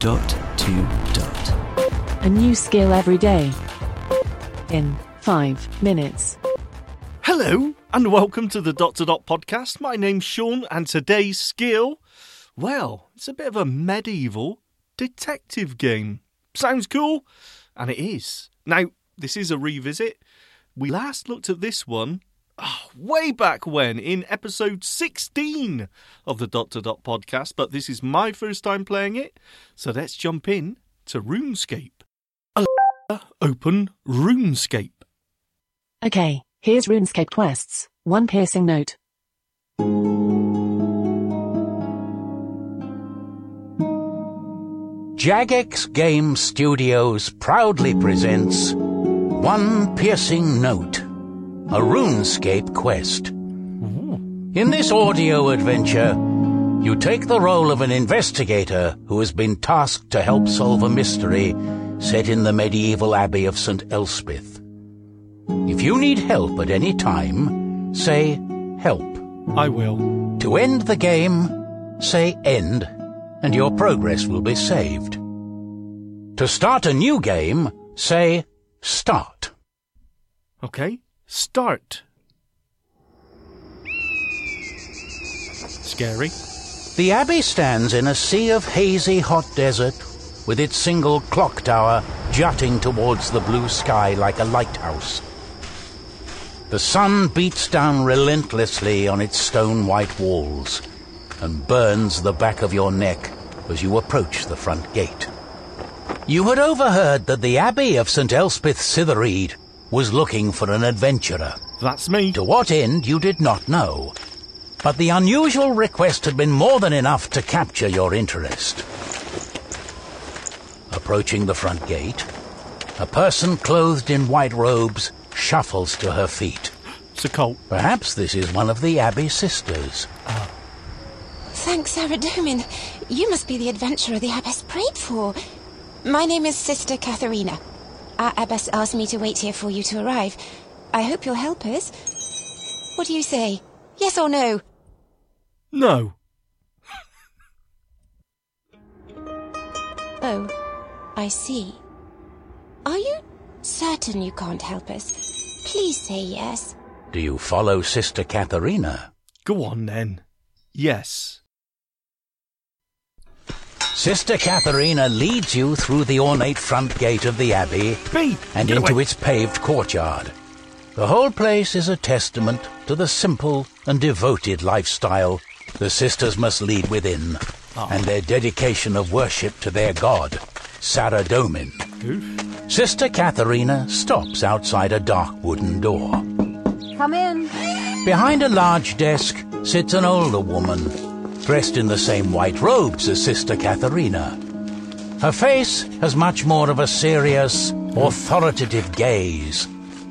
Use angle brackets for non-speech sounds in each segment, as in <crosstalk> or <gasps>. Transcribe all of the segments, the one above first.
Dot to dot. A new skill every day. In five minutes. Hello, and welcome to the Dot to Dot podcast. My name's Sean, and today's skill, well, it's a bit of a medieval detective game. Sounds cool? And it is. Now, this is a revisit. We last looked at this one oh, way back when in episode 16 of the Dot to Dot podcast, but this is my first time playing it, so let's jump in to RuneScape. Alexa, Open RuneScape. Okay, here's RuneScape quests. One piercing note. Jagex Game Studios proudly presents One Piercing Note, a RuneScape quest. In this audio adventure, you take the role of an investigator who has been tasked to help solve a mystery set in the medieval abbey of St. Elspeth. If you need help at any time, say help. I will. To end the game, say end, and your progress will be saved. To start a new game, say start. Okay, start. Scary. The abbey stands in a sea of hazy hot desert, with its single clock tower jutting towards the blue sky like a lighthouse. The sun beats down relentlessly on its stone white walls and burns the back of your neck as you approach the front gate. You had overheard that the Abbey of St. Elspeth Cythereed was looking for an adventurer. That's me. To what end you did not know. But the unusual request had been more than enough to capture your interest. Approaching the front gate, a person clothed in white robes shuffles to her feet. It's a cult. Perhaps this is one of the Abbey sisters. Thanks, Saradomin. You must be the adventurer the abbess prayed for. My name is Sister Katharina. Our abbess asked me to wait here for you to arrive. I hope you'll help us. What do you say? Yes or no? No. <laughs> Oh, I see. Are you certain you can't help us? Please say yes. Do you follow Sister Katharina? Go on then. Yes. Sister Katharina leads you through the ornate front gate of the Abbey Beat. and Get into away. its paved courtyard. The whole place is a testament to the simple and devoted lifestyle the sisters must lead within, ah. and their dedication of worship to their god, Saradomin. Oof. Sister Katharina stops outside a dark wooden door. Come in. Behind a large desk sits an older woman, dressed in the same white robes as Sister Katharina. Her face has much more of a serious, authoritative gaze,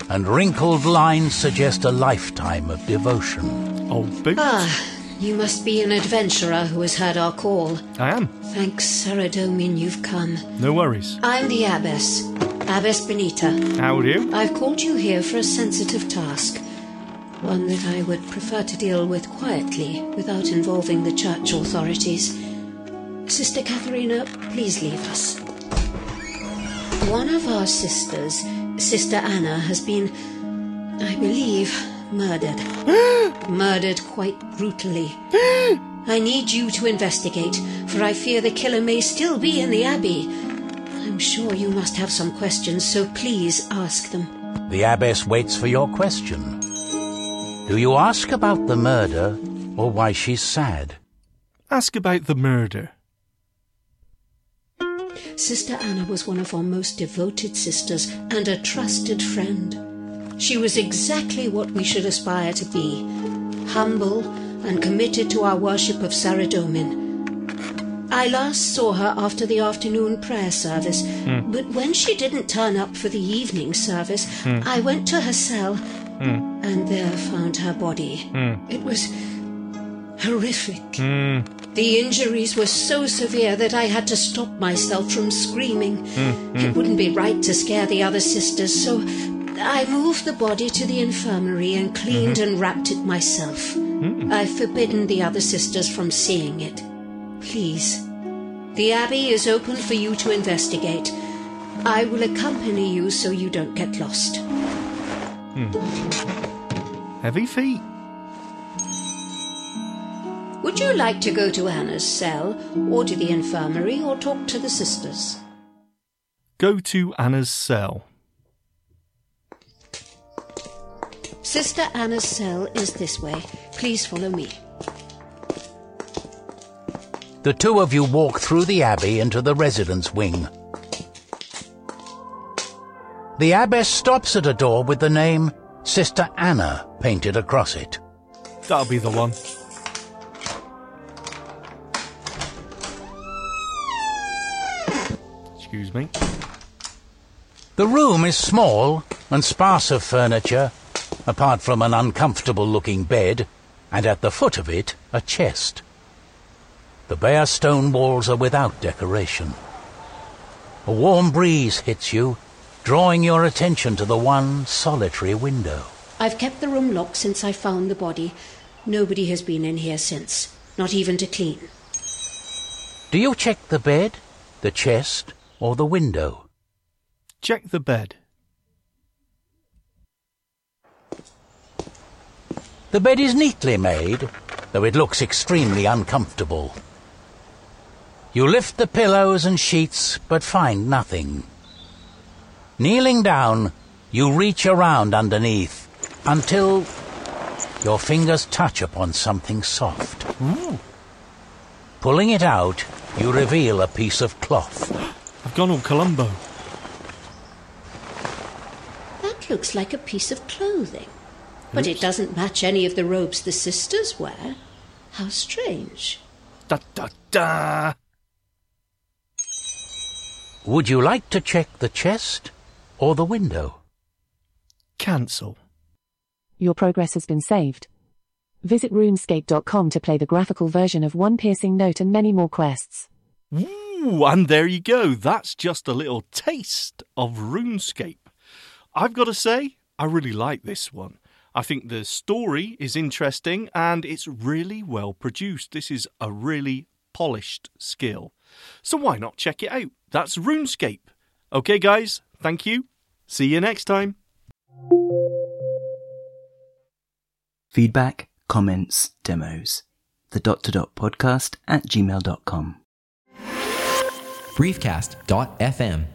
and wrinkled lines suggest a lifetime of devotion. Oh, boots. Ah, you must be an adventurer who has heard our call. I am. Thanks, Saradomin, you've come. No worries. I'm the abbess, Abbess Benita. How do you? I've called you here for a sensitive task. One that I would prefer to deal with quietly, without involving the church authorities. Sister Katharina, please leave us. One of our sisters, Sister Anna, has been, I believe, murdered. <gasps> murdered quite brutally. <gasps> I need you to investigate, for I fear the killer may still be in the Abbey. I'm sure you must have some questions, so please ask them. The abbess waits for your question. Do you ask about the murder or why she's sad? Ask about the murder. Sister Anna was one of our most devoted sisters and a trusted friend. She was exactly what we should aspire to be humble and committed to our worship of Saradomin. I last saw her after the afternoon prayer service, hmm. but when she didn't turn up for the evening service, hmm. I went to her cell Hmm. and there found her body. Hmm. It was horrific. Hmm. The injuries were so severe that I had to stop myself from screaming. It wouldn't be right to scare the other sisters, so I moved the body to the infirmary and cleaned mm-hmm. and wrapped it myself. I've forbidden the other sisters from seeing it. Please, The Abbey is open for you to investigate. I will accompany you so you don't get lost. Hmm. Heavy feet. Would you like to go to Anna's cell, or to the infirmary, or talk to the sisters? Go to Anna's cell. Sister Anna's cell is this way. Please follow me. The two of you walk through the abbey into the residence wing. The abbess stops at a door with the name Sister Anna painted across it. That'll be the one. Excuse me. The room is small and sparse of furniture, apart from an uncomfortable looking bed, and at the foot of it a chest. The bare stone walls are without decoration. A warm breeze hits you, drawing your attention to the one solitary window. I've kept the room locked since I found the body. Nobody has been in here since, not even to clean. Do you check the bed, the chest, or the window? Check the bed. The bed is neatly made, though it looks extremely uncomfortable. You lift the pillows and sheets, but find nothing. Kneeling down, you reach around underneath until your fingers touch upon something soft. Pulling it out, you reveal a piece of cloth. I've gone on Columbo. That looks like a piece of clothing. But it doesn't match any of the robes the sisters wear. How strange. Da da da. Would you like to check the chest or the window? Cancel. Your progress has been saved. Visit runescape.com to play the graphical version of One Piercing Note and many more quests. Ooh, and there you go. That's just a little taste of RuneScape. I've got to say, I really like this one. I think the story is interesting and it's really well produced. This is a really polished skill. So why not check it out? That's RuneScape. Okay, guys, thank you. See you next time. Feedback, comments, demos. The dot to dot podcast at gmail.com. briefcast.fm